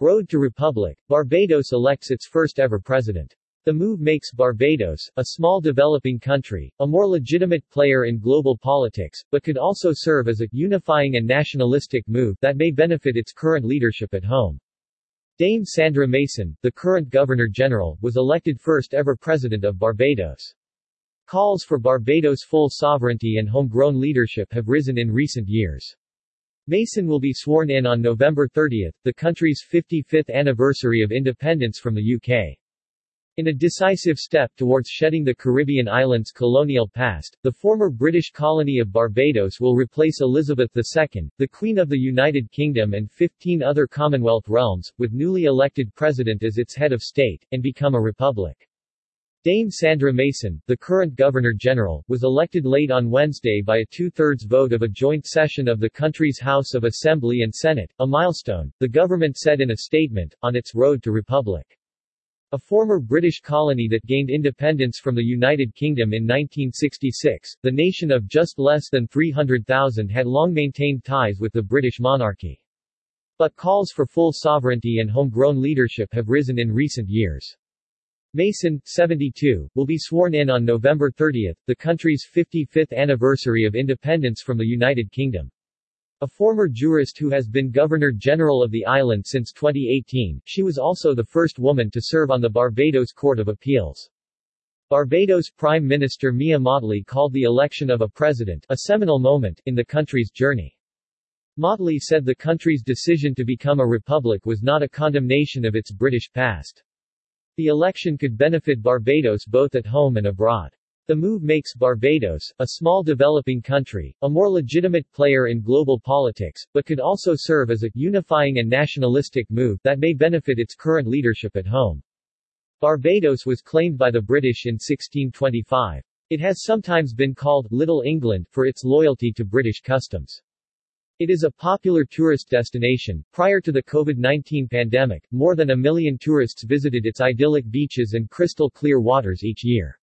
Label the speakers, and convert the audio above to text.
Speaker 1: Road to Republic, Barbados elects its first ever president. The move makes Barbados, a small developing country, a more legitimate player in global politics, but could also serve as a unifying and nationalistic move that may benefit its current leadership at home. Dame Sandra Mason, the current Governor-General, was elected first ever President of Barbados. Calls for Barbados' full sovereignty and homegrown leadership have risen in recent years. Mason will be sworn in on November 30, the country's 55th anniversary of independence from the UK. In a decisive step towards shedding the Caribbean islands' colonial past, the former British colony of Barbados will replace Elizabeth II, the Queen of the United Kingdom and 15 other Commonwealth realms, with newly elected president as its head of state, and become a republic. Dame Sandra Mason, the current Governor-General, was elected late on Wednesday by a two-thirds vote of a joint session of the country's House of Assembly and Senate, a milestone, the government said in a statement, on its road to republic. A former British colony that gained independence from the United Kingdom in 1966, the nation of just less than 300,000 had long maintained ties with the British monarchy. But calls for full sovereignty and homegrown leadership have risen in recent years. Mason, 72, will be sworn in on November 30, the country's 55th anniversary of independence from the United Kingdom. A former jurist who has been Governor-General of the island since 2018, she was also the first woman to serve on the Barbados Court of Appeals. Barbados Prime Minister Mia Mottley called the election of a president a seminal moment in the country's journey. Mottley said the country's decision to become a republic was not a condemnation of its British past. The election could benefit Barbados both at home and abroad. The move makes Barbados, a small developing country, a more legitimate player in global politics, but could also serve as a unifying and nationalistic move that may benefit its current leadership at home. Barbados was claimed by the British in 1625. It has sometimes been called Little England for its loyalty to British customs. It is a popular tourist destination. Prior to the COVID-19 pandemic, more than a million tourists visited its idyllic beaches and crystal clear waters each year.